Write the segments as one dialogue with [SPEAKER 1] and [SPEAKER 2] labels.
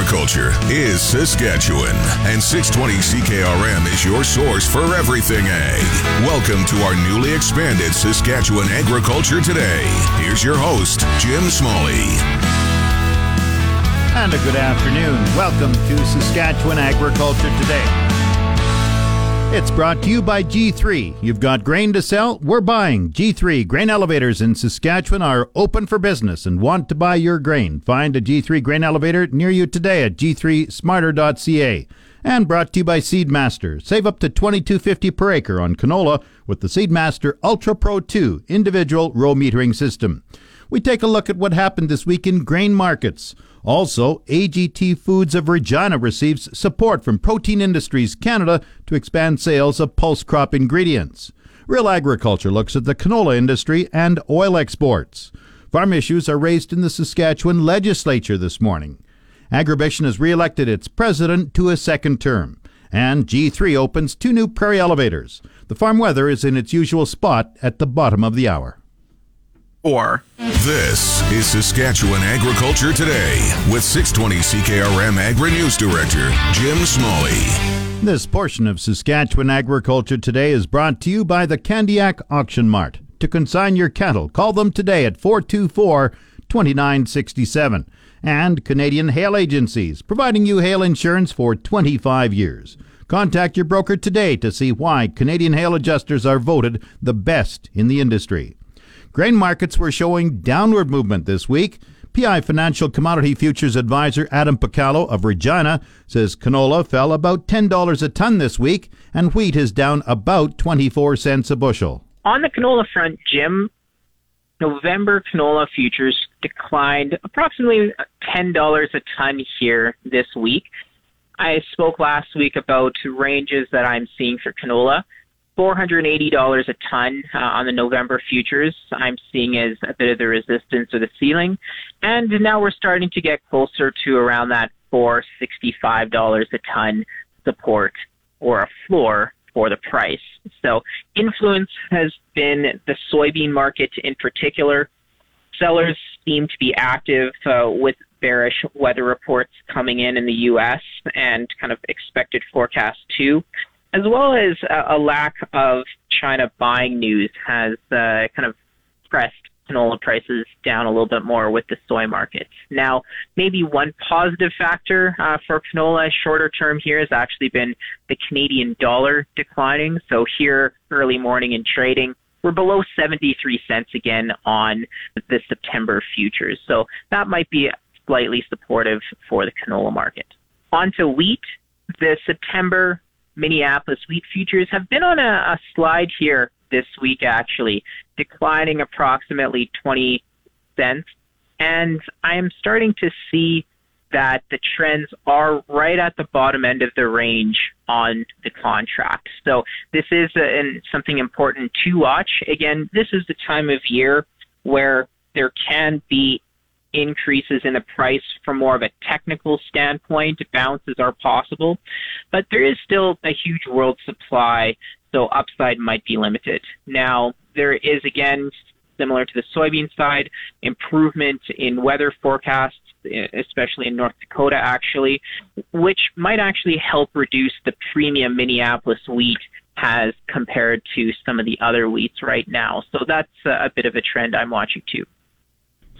[SPEAKER 1] Agriculture is Saskatchewan, and 620 CKRM is your source for everything ag. Welcome to our newly expanded Saskatchewan Agriculture Today. Here's your host, Jim Smalley.
[SPEAKER 2] And a good afternoon. Welcome to Saskatchewan Agriculture Today. It's brought to you by G3. You've got grain to sell? We're buying. G3 grain elevators in Saskatchewan are open for business and want to buy your grain. Find a G3 grain elevator near you today at g3smarter.ca. And brought to you by Seedmaster. Save up to 22.50 per acre on canola with the Seedmaster Ultra Pro 2 individual row metering system. We take a look at what happened this week in grain markets. Also, AGT Foods of Regina receives support from Protein Industries Canada to expand sales of pulse crop ingredients. Real Agriculture looks at the canola industry and oil exports. Farm issues are raised in the Saskatchewan legislature this morning. Agribition has re-elected its president to a second term. And G3 opens two new prairie elevators. The farm weather is in its usual spot at the bottom of the hour.
[SPEAKER 3] Or
[SPEAKER 1] This is Saskatchewan Agriculture Today with 620 CKRM Agri News Director Jim Smalley.
[SPEAKER 2] This portion of Saskatchewan Agriculture Today is brought to you by the Candiac Auction Mart. To consign your cattle, call them today at 424 2967. And Canadian Hail Agencies, providing you hail insurance for 25 years. Contact your broker today to see why Canadian Hail Adjusters are voted the best in the industry. Grain markets were showing downward movement this week. PI Financial Commodity Futures Advisor Adam Picallo of Regina says canola fell about $10 a ton this week and wheat is down about 24 cents a bushel.
[SPEAKER 3] on the canola front, Jim, November canola futures declined approximately $10 a ton here this week. I spoke last week about ranges that I'm seeing for canola. $480 a ton uh, on the November futures, I'm seeing as a bit of the resistance or the ceiling. And now we're starting to get closer to around that $465 a ton support or a floor for the price. So influence has been the soybean market in particular. Sellers seem to be active uh, with bearish weather reports coming in in the U.S. and kind of expected forecasts too, as well as a, lack of China buying news has uh, kind of pressed canola prices down a little bit more with the soy market. Now, maybe one positive factor uh, for canola shorter term here has actually been the Canadian dollar declining. So here, early morning in trading, we're below 73 cents again on the September futures. So that might be slightly supportive for the canola market. On to wheat. The September Minneapolis wheat futures have been on a, a slide here this week, actually, declining approximately 20 cents. And I am starting to see that the trends are right at the bottom end of the range on the contract. So this is a, and something important to watch. Again, this is the time of year where there can be increases in the price from more of a technical standpoint. Bounces are possible, but there is still a huge world supply, so upside might be limited. Now, there is again, similar to the soybean side, improvement in weather forecasts, especially in North Dakota, actually, which might actually help reduce the premium Minneapolis wheat has compared to some of the other wheats right now. So that's a bit of a trend I'm watching too.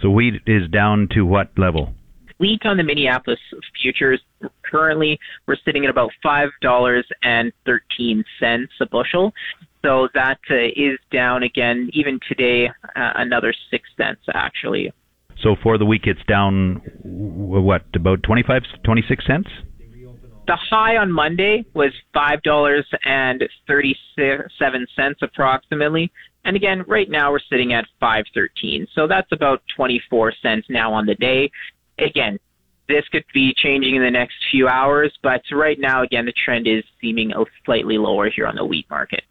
[SPEAKER 2] So wheat is down to what level?
[SPEAKER 3] Wheat on the Minneapolis futures currently we're sitting at about five dollars and thirteen cents a bushel. So that uh, is down again, even today, uh, another six cents actually.
[SPEAKER 2] So for the week, it's down what about 25, 26 cents?
[SPEAKER 3] The high on Monday was five dollars and thirty-seven cents approximately, and again, right now we're sitting at five thirteen. So that's about twenty-four cents now on the day. Again, This could be changing in the next few hours, but right now, again, the trend is seeming a slightly lower here on the wheat market.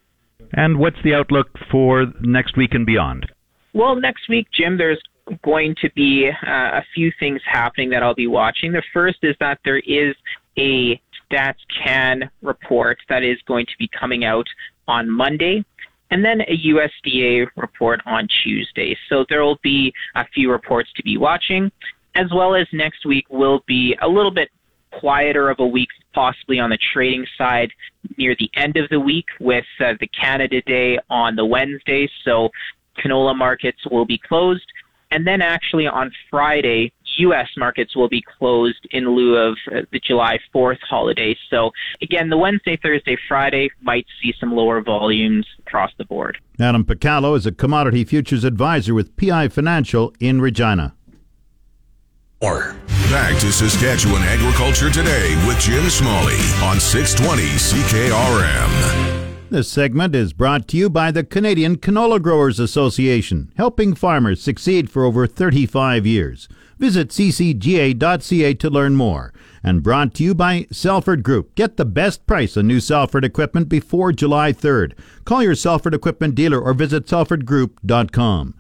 [SPEAKER 2] And what's the outlook for next week and beyond?
[SPEAKER 3] Well, next week, Jim, there's going to be uh, a few things happening that I'll be watching. The first is that there is a StatsCan report that is going to be coming out on Monday and then a USDA report on Tuesday. So there will be a few reports to be watching, as well as next week will be a little bit quieter of a week, possibly on the trading side near the end of the week with uh, the Canada Day on the Wednesday. So canola markets will be closed. And then actually on Friday, U.S. markets will be closed in lieu of uh, the July 4th holiday. So again, the Wednesday, Thursday, Friday might see some lower volumes across the board.
[SPEAKER 2] Adam Picallo is a commodity futures advisor with PI Financial in Regina.
[SPEAKER 1] Or. Back to Saskatchewan Agriculture Today with Jim Smalley on 620 CKRM.
[SPEAKER 2] This segment is brought to you by the Canadian Canola Growers Association, helping farmers succeed for over 35 years. Visit ccga.ca to learn more. And brought to you by Salford Group. Get the best price on new Salford equipment before July 3rd. Call your Salford equipment dealer or visit salfordgroup.com.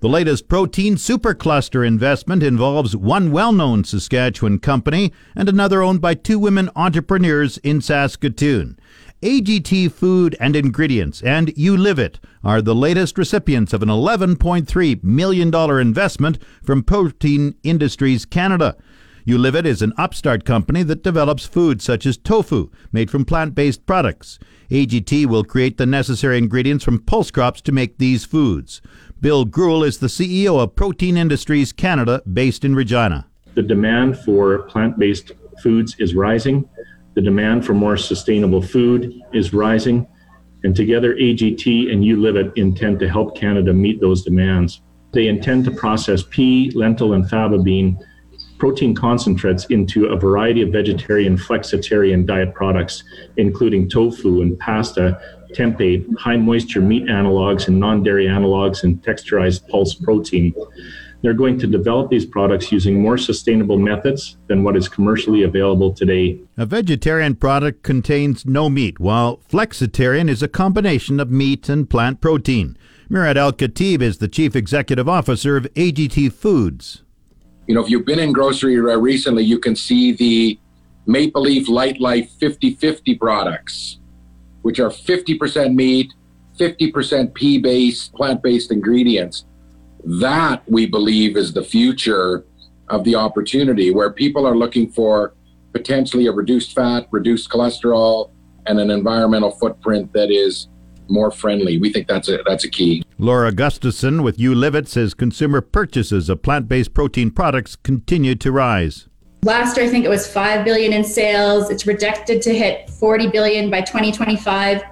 [SPEAKER 2] The latest protein supercluster investment involves one well known Saskatchewan company and another owned by two women entrepreneurs in Saskatoon. AGT Food and Ingredients and You Live It are the latest recipients of an $11.3 million investment from Protein Industries Canada. You is an upstart company that develops foods such as tofu made from plant based products. AGT will create the necessary ingredients from pulse crops to make these foods. Bill Greuel is the CEO of Protein Industries Canada, based in Regina.
[SPEAKER 4] The demand for plant based foods is rising. The demand for more sustainable food is rising. And together, AGT and Live intend to help Canada meet those demands. They intend to process pea, lentil, and faba bean protein concentrates into a variety of vegetarian flexitarian diet products, including tofu and pasta, tempeh, high moisture meat analogs and non dairy analogs, and texturized pulse protein. They're going to develop these products using more sustainable methods than what is commercially available today.
[SPEAKER 2] A vegetarian product contains no meat, while flexitarian is a combination of meat and plant protein. Murad Al Katib is the chief executive officer of AGT Foods.
[SPEAKER 5] You know, if you've been in grocery uh, recently, you can see the Maple Leaf Lightlife 50 50 products, which are 50% meat, 50% pea based, plant based ingredients. That we believe is the future of the opportunity where people are looking for potentially a reduced fat, reduced cholesterol, and an environmental footprint that is more friendly. We think that's a that's a key.
[SPEAKER 2] Laura Gustafson with You Live It says consumer purchases of plant-based protein products continue to rise.
[SPEAKER 6] Last year, I think it was five billion in sales. It's projected to hit 40 billion by 2025.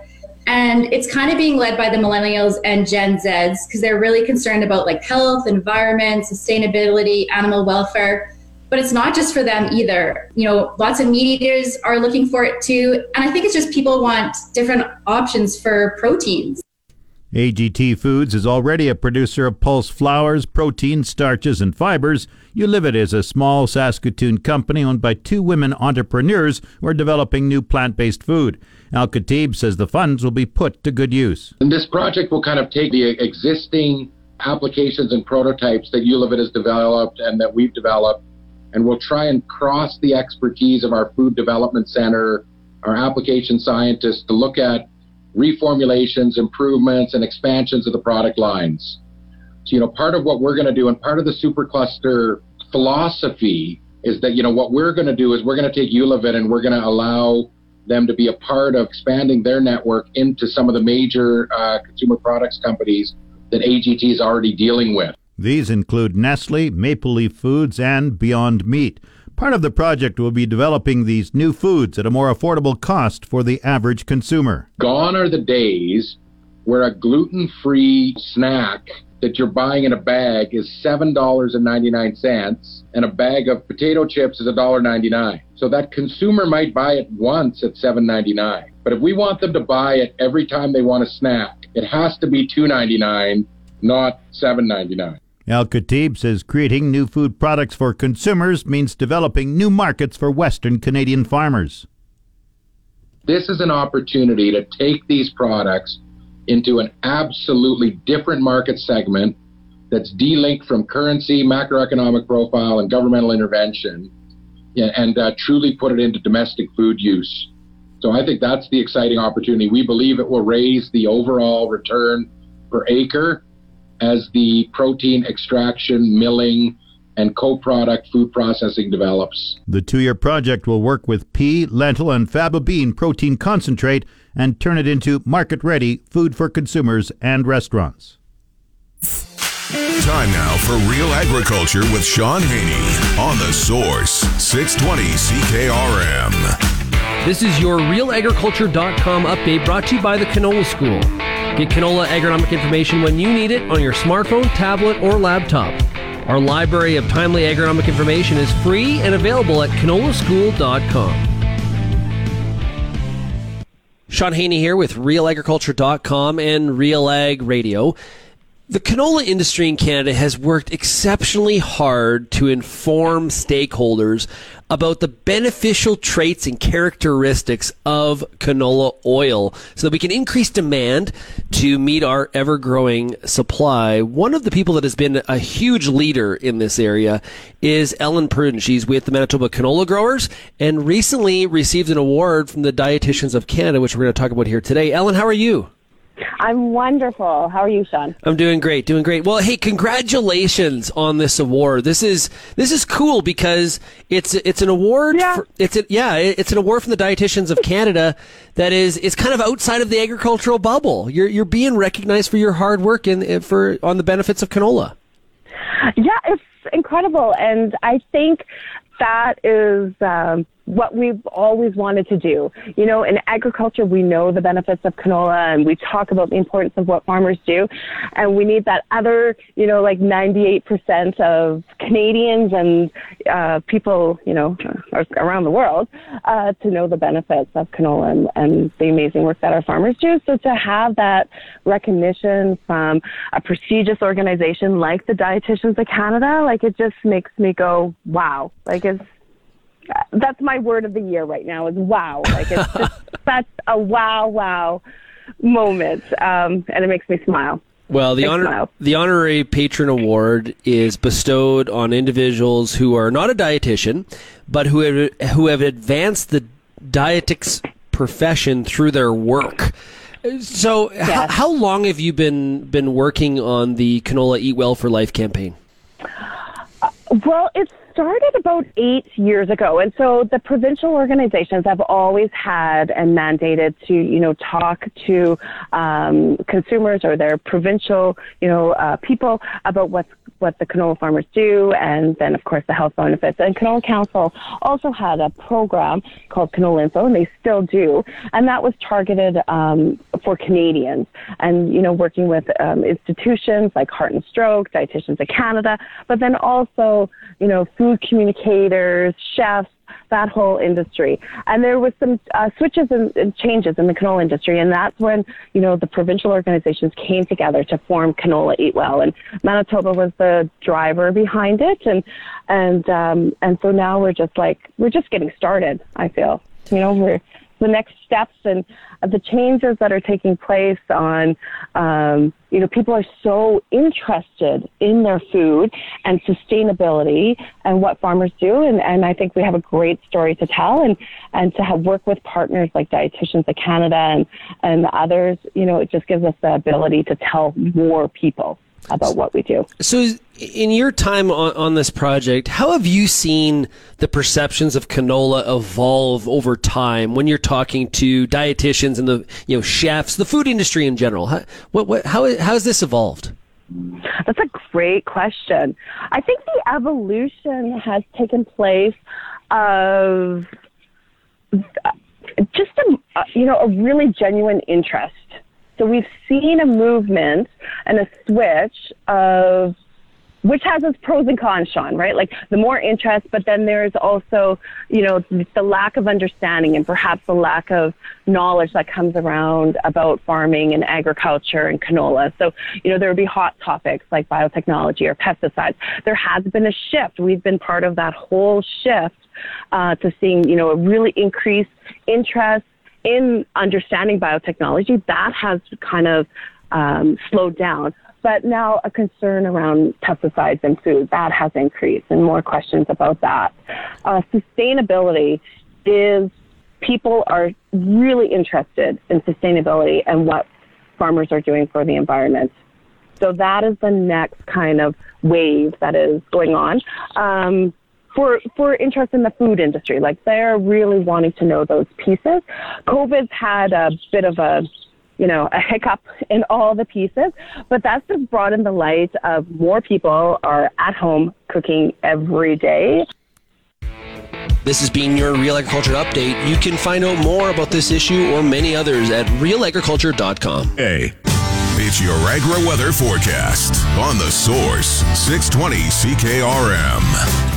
[SPEAKER 6] And it's kind of being led by the millennials and Gen Zs because they're really concerned about like health, environment, sustainability, animal welfare. But it's not just for them either. You know, lots of meat eaters are looking for it too. And I think it's just people want different options for proteins.
[SPEAKER 2] AGT Foods is already a producer of pulse flours, protein, starches, and fibers. You is a small Saskatoon company owned by two women entrepreneurs who are developing new plant based food. Al Katib says the funds will be put to good use.
[SPEAKER 5] And this project will kind of take the existing applications and prototypes that You Live It has developed and that we've developed and we'll try and cross the expertise of our food development center, our application scientists to look at reformulations, improvements, and expansions of the product lines. So, you know, part of what we're going to do and part of the supercluster philosophy is that, you know, what we're going to do is we're going to take You and we're going to allow them to be a part of expanding their network into some of the major uh, consumer products companies that AGT is already dealing with.
[SPEAKER 2] These include Nestle, Maple Leaf Foods, and Beyond Meat. Part of the project will be developing these new foods at a more affordable cost for the average consumer.
[SPEAKER 5] Gone are the days where a gluten free snack that you're buying in a bag is $7.99 and a bag of potato chips is $1.99. So that consumer might buy it once at $7.99. But if we want them to buy it every time they want a snack, it has to be $2.99, not $7.99.
[SPEAKER 2] Al Katib says creating new food products for consumers means developing new markets for Western Canadian farmers.
[SPEAKER 5] This is an opportunity to take these products into an absolutely different market segment that's delinked from currency, macroeconomic profile, and governmental intervention, and uh, truly put it into domestic food use. So I think that's the exciting opportunity. We believe it will raise the overall return per acre as the protein extraction, milling, and co-product food processing develops.
[SPEAKER 2] The two-year project will work with pea, lentil, and faba bean protein concentrate and turn it into market-ready food for consumers and restaurants.
[SPEAKER 1] Time now for Real Agriculture with Shaun Haney on the Source 620 CKRM.
[SPEAKER 7] This is your realagriculture.com update brought to you by the Canola School. Get canola agronomic information when you need it on your smartphone, tablet, or laptop. Our library of timely agronomic information is free and available at canolaschool.com. Shaun Haney here with realagriculture.com and Real Ag Radio. The canola industry in Canada has worked exceptionally hard to inform stakeholders about the beneficial traits and characteristics of canola oil so that we can increase demand to meet our ever growing supply. One of the people that has been a huge leader in this area is Ellen Pruden. She's with the Manitoba Canola Growers and recently received an award from the Dietitians of Canada, which we're going to talk about here today. Ellen, how are you?
[SPEAKER 8] I'm wonderful. How are you, Shaun?
[SPEAKER 7] I'm doing great, doing great. Well, hey, congratulations on this award. This is this is cool because it's it's an award.
[SPEAKER 8] Yeah.
[SPEAKER 7] For, it's a, yeah, it's an award from the dietitians of Canada that is it's kind of outside of the agricultural bubble. You're you're being recognized for your hard work and for on the benefits of canola.
[SPEAKER 8] Yeah, it's incredible, and I think that is. Um, what we've always wanted to do. You know, in agriculture, we know the benefits of canola and we talk about the importance of what farmers do. And we need that other, you know, like 98% of Canadians and uh, people, you know, around the world uh, to know the benefits of canola and, and the amazing work that our farmers do. So to have that recognition from a prestigious organization like the Dietitians of Canada, like it just makes me go, wow. Like it's, that's my word of the year right now is wow. Like it's just such a wow, wow moment, um, and it makes me smile.
[SPEAKER 7] Well, the honor the honorary patron award is bestowed on individuals who are not a dietitian, but who have who have advanced the dietics profession through their work. So,
[SPEAKER 8] Yes.
[SPEAKER 7] how long have you been been working on the canola Eat Well for Life campaign?
[SPEAKER 8] Well, it started about eight years ago, and so the provincial organizations have always had and mandated to, you know, talk to um, consumers or their provincial, you know, uh, people about what's what the canola farmers do, and then of course the health benefits. And Canola Council also had a program called Canola Info, and they still do, and that was targeted um, for Canadians, and you know, working with um, institutions like Heart and Stroke, Dietitians of Canada, but then also, you know, food communicators, chefs, that whole industry. And there was some uh, switches and, and changes in the canola industry, and that's when you know the provincial organizations came together to form Canola Eat Well, and Manitoba was the driver behind it, and and um, and so now we're just like we're just getting started. I feel you know we're the next steps and the changes that are taking place on um, you know people are so interested in their food and sustainability and what farmers do. And, and I think we have a great story to tell and and to have work with partners like Dietitians of Canada and and others you know it just gives us the ability to tell more people about what we do.
[SPEAKER 7] So, in your time on, on this project, how have you seen the perceptions of canola evolve over time when you're talking to dietitians and the you know chefs, the food industry in general? How, what, what, how, how has this evolved?
[SPEAKER 8] That's a great question. I think the evolution has taken place of uh, just a uh, you know a really genuine interest. So we've seen a movement and a switch of which has its pros and cons, Shaun, right? Like the more interest, but then there's also, you know, the lack of understanding and perhaps the lack of knowledge that comes around about farming and agriculture and canola. So, you know, there would be hot topics like biotechnology or pesticides. There has been a shift. We've been part of that whole shift uh, to seeing, you know, a really increased interest in understanding biotechnology. That has kind of um, slowed down. But now a concern around pesticides in food, that has increased and more questions about that. Uh, sustainability is people are really interested in sustainability and what farmers are doing for the environment. So that is the next kind of wave that is going on. Um, for for interest in the food industry, like they're really wanting to know those pieces. COVID's had a bit of a you know, a hiccup in all the pieces. But that's just brought in the light of more people are at home cooking every day.
[SPEAKER 7] This has been your Real Agriculture Update. You can find out more about this issue or many others at realagriculture.com.
[SPEAKER 1] Hey, it's your agri weather forecast on the Source 620 CKRM.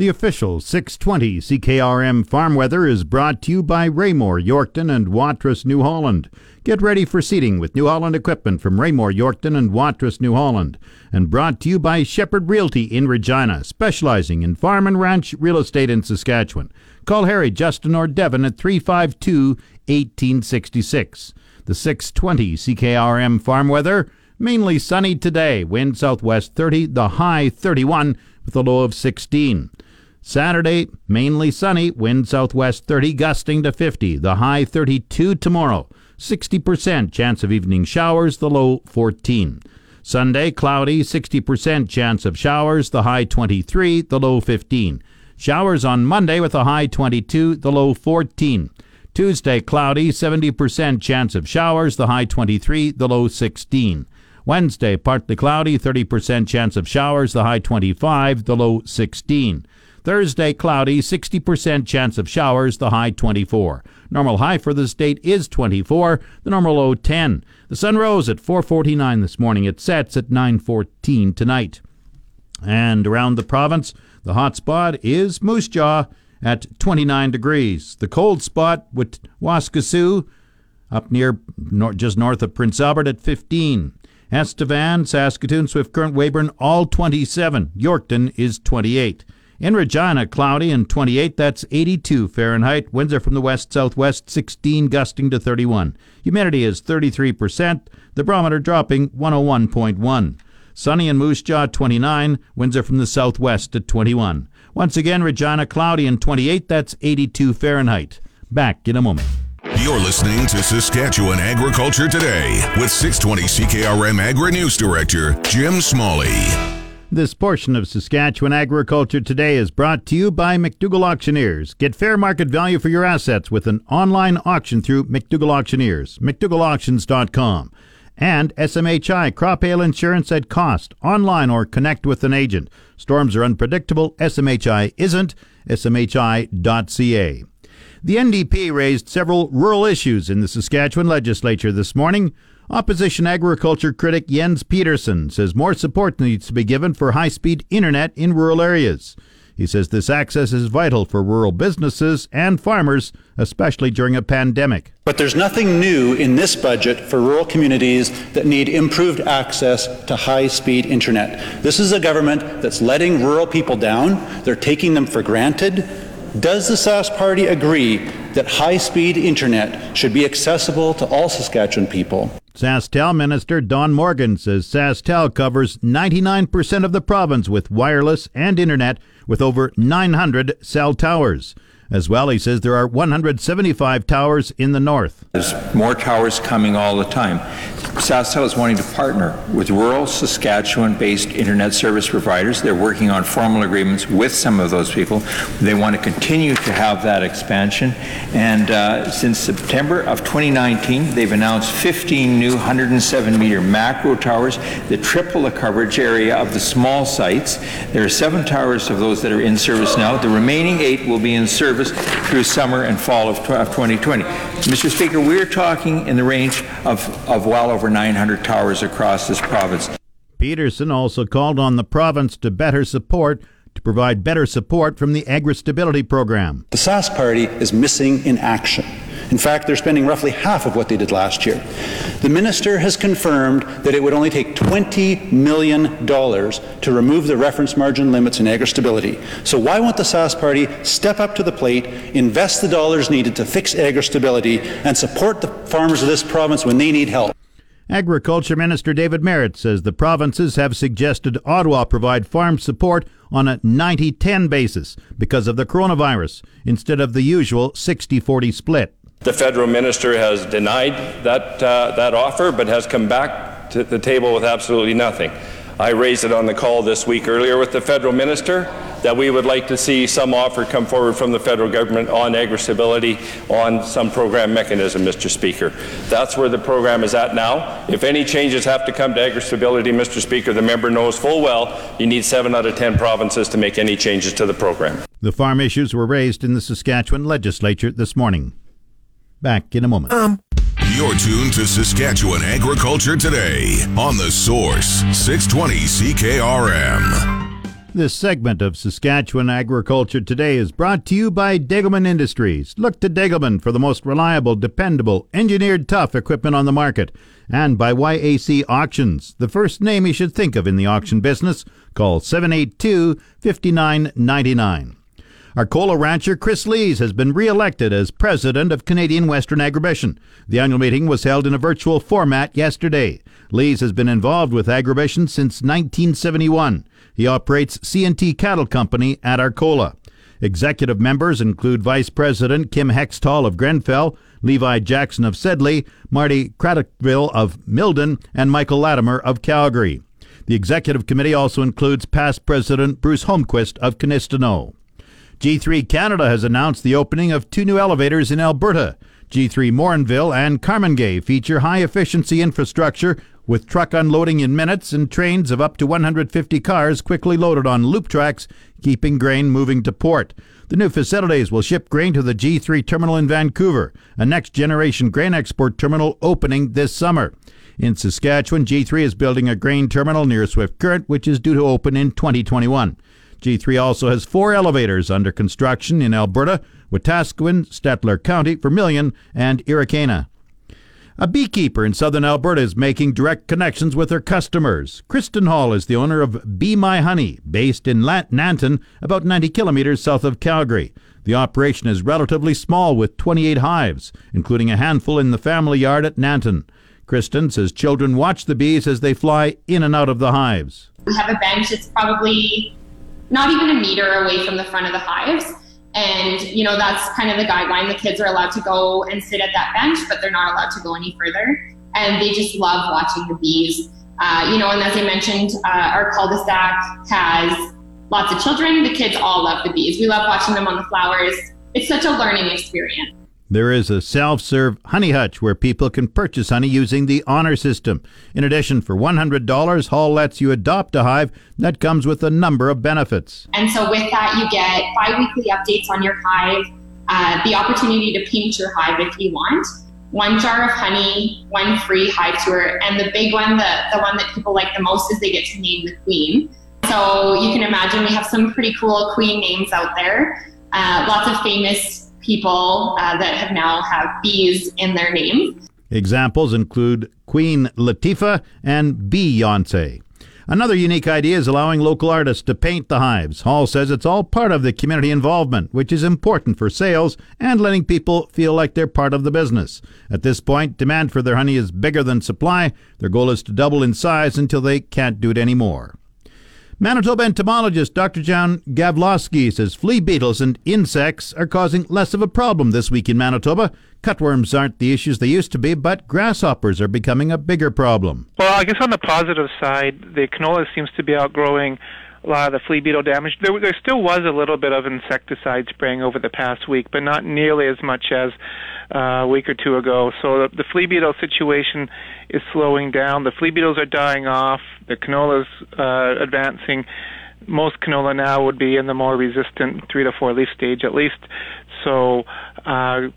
[SPEAKER 2] The official 620 CKRM farm weather is brought to you by Raymore, Yorkton, and Watrous, New Holland. Get ready for seeding with New Holland equipment from Raymore, Yorkton, and Watrous, New Holland. And brought to you by Shepherd Realty in Regina, specializing in farm and ranch real estate in Saskatchewan. Call Harry, Justin, or Devin at 352 1866. The 620 CKRM farm weather. Mainly sunny today, wind southwest 30, the high 31, with a low of 16. Saturday, mainly sunny, wind southwest 30, gusting to 50, the high 32 tomorrow. 60% chance of evening showers, the low 14. Sunday, cloudy, 60% chance of showers, the high 23, the low 15. Showers on Monday with a high 22, the low 14. Tuesday, cloudy, 70% chance of showers, the high 23, the low 16. Wednesday, partly cloudy, 30% chance of showers, the high 25, the low 16. Thursday, cloudy, 60% chance of showers, the high 24. Normal high for the state is 24, the normal low 10. The sun rose at 4:49 this morning. It sets at 9:14 tonight. And around the province, the hot spot is Moose Jaw at 29 degrees. The cold spot with Waskesiu up near just north of Prince Albert at 15. Estevan, Saskatoon, Swift Current, Weyburn, all 27. Yorkton is 28. In Regina, cloudy and 28, that's 82 Fahrenheit. Winds are from the west southwest, 16 gusting to 31. Humidity is 33%. The barometer dropping 101.1. Sunny in Moose Jaw, 29. Winds are from the southwest at 21. Once again, Regina, cloudy and 28, that's 82 Fahrenheit. Back in a moment.
[SPEAKER 1] You're listening to Saskatchewan Agriculture Today with 620 CKRM Agri News Director Jim Smalley.
[SPEAKER 2] This portion of Saskatchewan Agriculture Today is brought to you by McDougall Auctioneers. Get fair market value for your assets with an online auction through McDougall Auctioneers, McDougallAuctions.com. And SMHI Crop Hail Insurance at cost, online or connect with an agent. Storms are unpredictable, SMHI isn't, smhi.ca. The NDP raised several rural issues in the Saskatchewan legislature this morning. Opposition agriculture critic Jens Petersen says more support needs to be given for high speed internet in rural areas. He says this access is vital for rural businesses and farmers, especially during a pandemic.
[SPEAKER 9] But there's nothing new in this budget for rural communities that need improved access to high speed internet. This is a government that's letting rural people down, they're taking them for granted. Does the Sask Party agree that high speed internet should be accessible to all Saskatchewan people?
[SPEAKER 2] SaskTel Minister Don Morgan says SaskTel covers 99% of the province with wireless and internet with over 900 cell towers. As well, he says there are 175 towers in the north.
[SPEAKER 10] There's more towers coming all the time. SaskTel is wanting to partner with rural Saskatchewan based internet service providers. They're working on formal agreements with some of those people. They want to continue to have that expansion. And uh, since September of 2019, they've announced 15 new 107 meter macro towers that triple the coverage area of the small sites. There are seven towers of those that are in service now. The remaining eight will be in service service through summer and fall of, 2020. Mr. Speaker, we're talking in the range of, of well over 900 towers across this province.
[SPEAKER 2] Peterson also called on the province to better support to provide better support from the Agri Stability Program.
[SPEAKER 9] The Sask Party is missing in action. In fact, they're spending roughly half of what they did last year. The minister has confirmed that it would only take $20 million to remove the reference margin limits in agri stability. So why won't the Sask Party step up to the plate, invest the dollars needed to fix agri stability, and support the farmers of this province when they need help?
[SPEAKER 2] Agriculture Minister David Marit says the provinces have suggested Ottawa provide farm support on a 90 10 basis because of the coronavirus instead of the usual 60 40 split.
[SPEAKER 11] The federal minister has denied that, uh, that offer but has come back to the table with absolutely nothing. I raised it on the call this week earlier with the federal minister that we would like to see some offer come forward from the federal government on agri-stability on some program mechanism, Mr. Speaker. That's where the program is at now. If any changes have to come to agri-stability, Mr. Speaker, the member knows full well you need seven out of ten provinces to make any changes to the program.
[SPEAKER 2] The farm issues were raised in the Saskatchewan legislature this morning. Back in a moment.
[SPEAKER 1] Um. You're tuned to Saskatchewan Agriculture Today on the Source 620 CKRM.
[SPEAKER 2] This segment of Saskatchewan Agriculture Today is brought to you by Degelman Industries. Look to Degelman for the most reliable, dependable, engineered tough equipment on the market. And by YAC Auctions, the first name you should think of in the auction business. Call 782 5999. Arcola rancher Chris Lees has been re-elected as president of Canadian Western Agribition. The annual meeting was held in a virtual format yesterday. Lees has been involved with Agribition since 1971. He operates CNT Cattle Company at Arcola. Executive members include Vice President Kim Hextall of Grenfell, Levi Jackson of Sedley, Marty Craddockville of Milden, and Michael Latimer of Calgary. The executive committee also includes past President Bruce Holmquist of Kinistino. G3 Canada has announced the opening of two new elevators in Alberta. G3 Morinville and Carmangay feature high efficiency infrastructure with truck unloading in minutes and trains of up to 150 cars quickly loaded on loop tracks, keeping grain moving to port. The new facilities will ship grain to the G3 terminal in Vancouver, a next generation grain export terminal opening this summer. In Saskatchewan, G3 is building a grain terminal near Swift Current, which is due to open in 2021. G3 also has four elevators under construction in Alberta, Wetaskiwin, Stettler County, Vermilion, and Irricana. A beekeeper in southern Alberta is making direct connections with her customers. Kristen Hall is the owner of Bee My Honey, based in Nanton, about 90 kilometers south of Calgary. The operation is relatively small with 28 hives, including a handful in the family yard at Nanton. Kristen says children watch the bees as they fly in and out of the hives.
[SPEAKER 12] We have a bench. It's probably not even a meter away from the front of the hives. And, you know, that's kind of the guideline. The kids are allowed to go and sit at that bench, but they're not allowed to go any further. And they just love watching the bees. Uh, you know, and as I mentioned, uh, our cul-de-sac has lots of children. The kids all love the bees. We love watching them on the flowers. It's such a learning experience.
[SPEAKER 2] There is a self serve honey hutch where people can purchase honey using the honor system. In addition, for $100, Hall lets you adopt a hive that comes with a number of benefits.
[SPEAKER 12] And so, with that, you get bi weekly updates on your hive, uh, the opportunity to paint your hive if you want, one jar of honey, one free hive tour, and the big one, the, the one that people like the most, is they get to name the queen. So, you can imagine we have some pretty cool queen names out there. Uh, lots of famous people uh, that have now have bees in their name.
[SPEAKER 2] Examples include Queen Latifah and Beyonce. Another unique idea is allowing local artists to paint the hives. Hall says it's all part of the community involvement, which is important for sales and letting people feel like they're part of the business. At this point, demand for their honey is bigger than supply. Their goal is to double in size until they can't do it anymore. Manitoba entomologist Dr. John Gavloski says flea beetles and insects are causing less of a problem this week in Manitoba. Cutworms aren't the issues they used to be, but grasshoppers are becoming a bigger problem.
[SPEAKER 13] Well, I guess on the positive side, the canola seems to be outgrowing a lot of the flea beetle damage. There, there still was a little bit of insecticide spraying over the past week, but not nearly as much as uh, a week or two ago. So the, the flea beetle situation is slowing down. The flea beetles are dying off. The canola's uh, advancing. most canola now would be in the more resistant three to four leaf stage at least. So uh,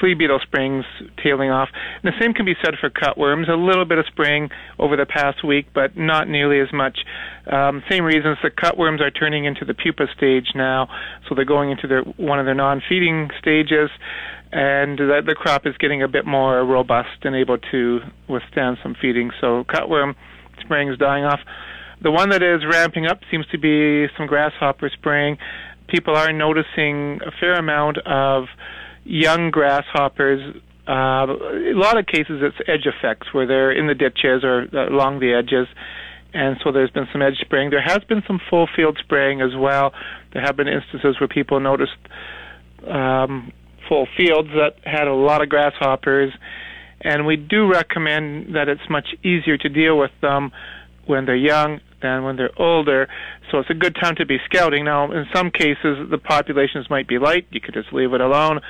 [SPEAKER 13] flea beetle spraying's tailing off. And the same can be said for cutworms. A little bit of spring over the past week, but not nearly as much. Um, same reasons the cutworms are turning into the pupa stage now, so they're going into their one of their non-feeding stages, and the, the crop is getting a bit more robust and able to withstand some feeding. So cutworm spraying is dying off. The one that is ramping up seems to be some grasshopper spraying. People are noticing a fair amount of young grasshoppers. Uh, a lot of cases, it's edge effects where they're in the ditches or along the edges, and so there's been some edge spraying. There has been some full field spraying as well. There have been instances where people noticed um, full fields that had a lot of grasshoppers, and we do recommend that it's much easier to deal with them when they're young than when they're older. So it's a good time to be scouting. Now, in some cases, the populations might be light. You could just leave it alone.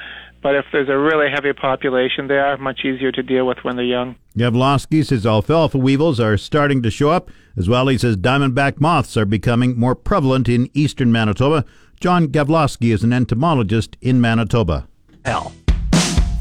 [SPEAKER 13] But if there's a really heavy population, they are much easier to deal with when they're young.
[SPEAKER 2] Gavloski says alfalfa weevils are starting to show up. As well, he says diamondback moths are becoming more prevalent in eastern Manitoba. John Gavloski is an entomologist in Manitoba.
[SPEAKER 1] Hell.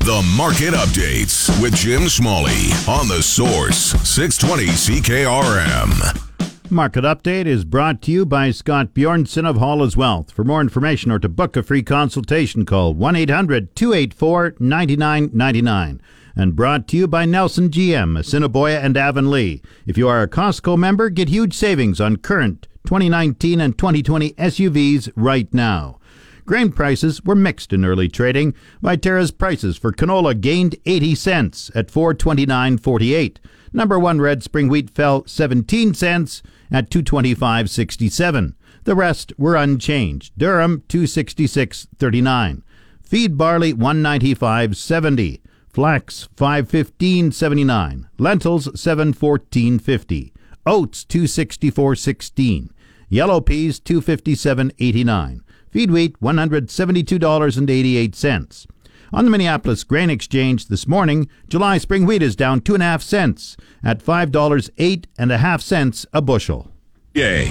[SPEAKER 1] The Market Updates with Jim Smalley on the Source 620 CKRM.
[SPEAKER 2] Market Update is brought to you by Scott Bjornson of Hall's Wealth. For more information or to book a free consultation, call 1 800 284 9999. And brought to you by Nelson GM, Assiniboia and Avonlea. If you are a Costco member, get huge savings on current 2019 and 2020 SUVs right now. Grain prices were mixed in early trading. Viterra's prices for canola gained 80 cents at 429.48. Number 1 red spring wheat fell 17 cents at 225.67. The rest were unchanged. Durum 266.39. Feed barley 195.70. Flax 515.79. Lentils 714.50. Oats 264.16. Yellow peas 257.89. Feed wheat $172.88. On the Minneapolis Grain Exchange this morning, July spring wheat is down two and a half cents at five dollars eight and a half cents a bushel.
[SPEAKER 1] Yay.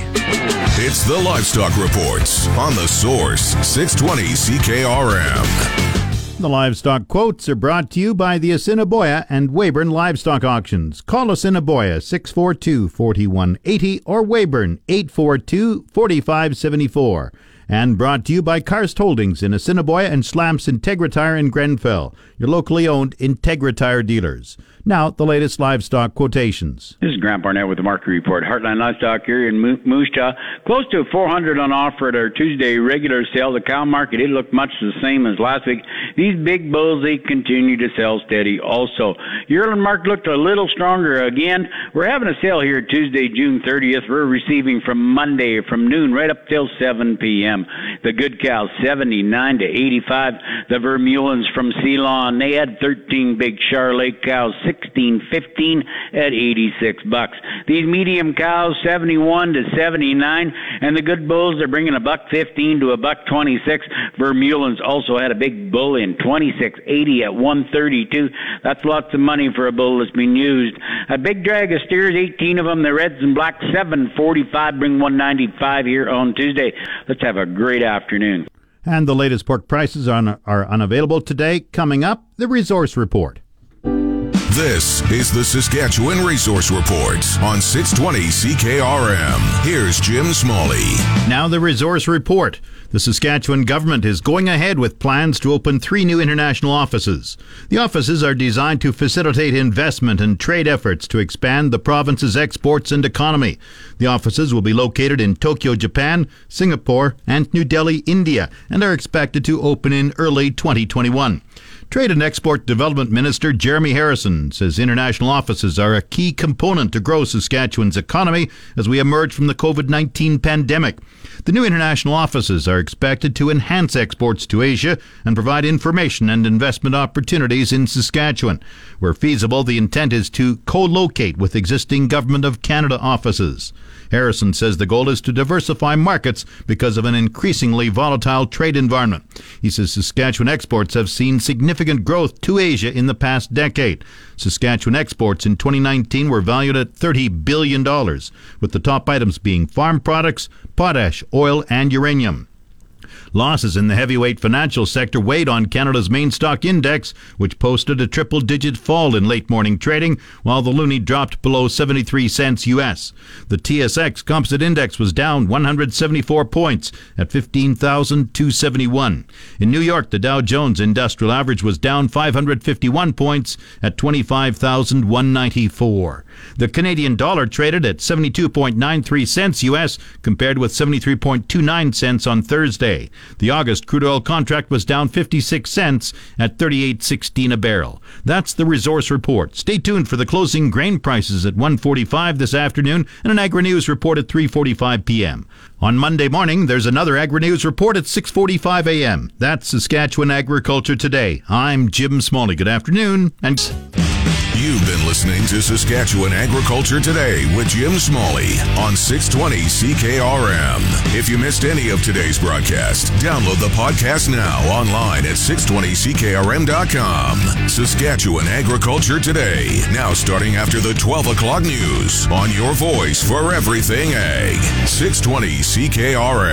[SPEAKER 1] It's the Livestock Reports on the Source 620 CKRM.
[SPEAKER 2] The livestock quotes are brought to you by the Assiniboia and Weyburn Livestock Auctions. Call Assiniboia 642 4180 or Weyburn 842 4574 and brought to you by Karst Holdings in Assiniboia and Schlamps Integra Tire in Grenfell, your locally owned Integra Tire dealers. Now, the latest livestock quotations.
[SPEAKER 14] This is Grant Barnett with the market report. Heartland Livestock here in Moose Jaw. Close to 400 on offer at our Tuesday regular sale. The cow market, it looked much the same as last week. These big bulls, they continue to sell steady also. Yearling market looked a little stronger again. We're having a sale here Tuesday, June 30th. We're receiving from Monday from noon right up till 7 p.m. The good cows, 79 to 85. The Vermeulens from Ceylon, they had 13 big Charolais cows, 16, 15 at 86 bucks. These medium cows, 71 to 79, and the good bulls are bringing a buck 15 to a buck 26. Vermeulens also had a big bull in 26.80 at 132. That's lots of money for a bull that's been used. A big drag of steers, 18 of them. The reds and blacks, 745, bring 195 here on Tuesday. Let's have a great afternoon.
[SPEAKER 2] And the latest pork prices are, are unavailable today. Coming up, the resource report.
[SPEAKER 1] This is the Saskatchewan Resource Report on 620 CKRM. Here's Jim Smalley.
[SPEAKER 2] Now, the Resource Report. The Saskatchewan government is going ahead with plans to open three new international offices. The offices are designed to facilitate investment and trade efforts to expand the province's exports and economy. The offices will be located in Tokyo, Japan, Singapore, and New Delhi, India, and are expected to open in early 2021. Trade and Export Development Minister Jeremy Harrison says international offices are a key component to grow Saskatchewan's economy as we emerge from the COVID 19 pandemic. The new international offices are expected to enhance exports to Asia and provide information and investment opportunities in Saskatchewan. Where feasible, the intent is to co locate with existing Government of Canada offices. Harrison says the goal is to diversify markets because of an increasingly volatile trade environment. He says Saskatchewan exports have seen significant growth to Asia in the past decade. Saskatchewan exports in 2019 were valued at $30 billion, with the top items being farm products, potash, oil, and uranium. Losses in the heavyweight financial sector weighed on Canada's main stock index, which posted a triple digit fall in late morning trading, while the loonie dropped below 73 cents US. The TSX Composite Index was down 174 points at 15,271. In New York, the Dow Jones Industrial Average was down 551 points at 25,194. The Canadian dollar traded at 72.93 cents US compared with 73.29 cents on Thursday. The August crude oil contract was down 56 cents at 38.16 a barrel. That's the resource report. Stay tuned for the closing grain prices at 1:45 this afternoon and an Agri News report at 3:45 p.m. On Monday morning, there's another Agri News report at 6:45 a.m. That's Saskatchewan Agriculture Today. I'm Jim Smalley. Good afternoon and
[SPEAKER 1] You've been listening to Saskatchewan Agriculture Today with Jim Smalley on 620 CKRM. If you missed any of today's broadcast, download the podcast now online at 620CKRM.com. Saskatchewan Agriculture Today, now starting after the 12 o'clock news on your voice for everything ag. 620 CKRM.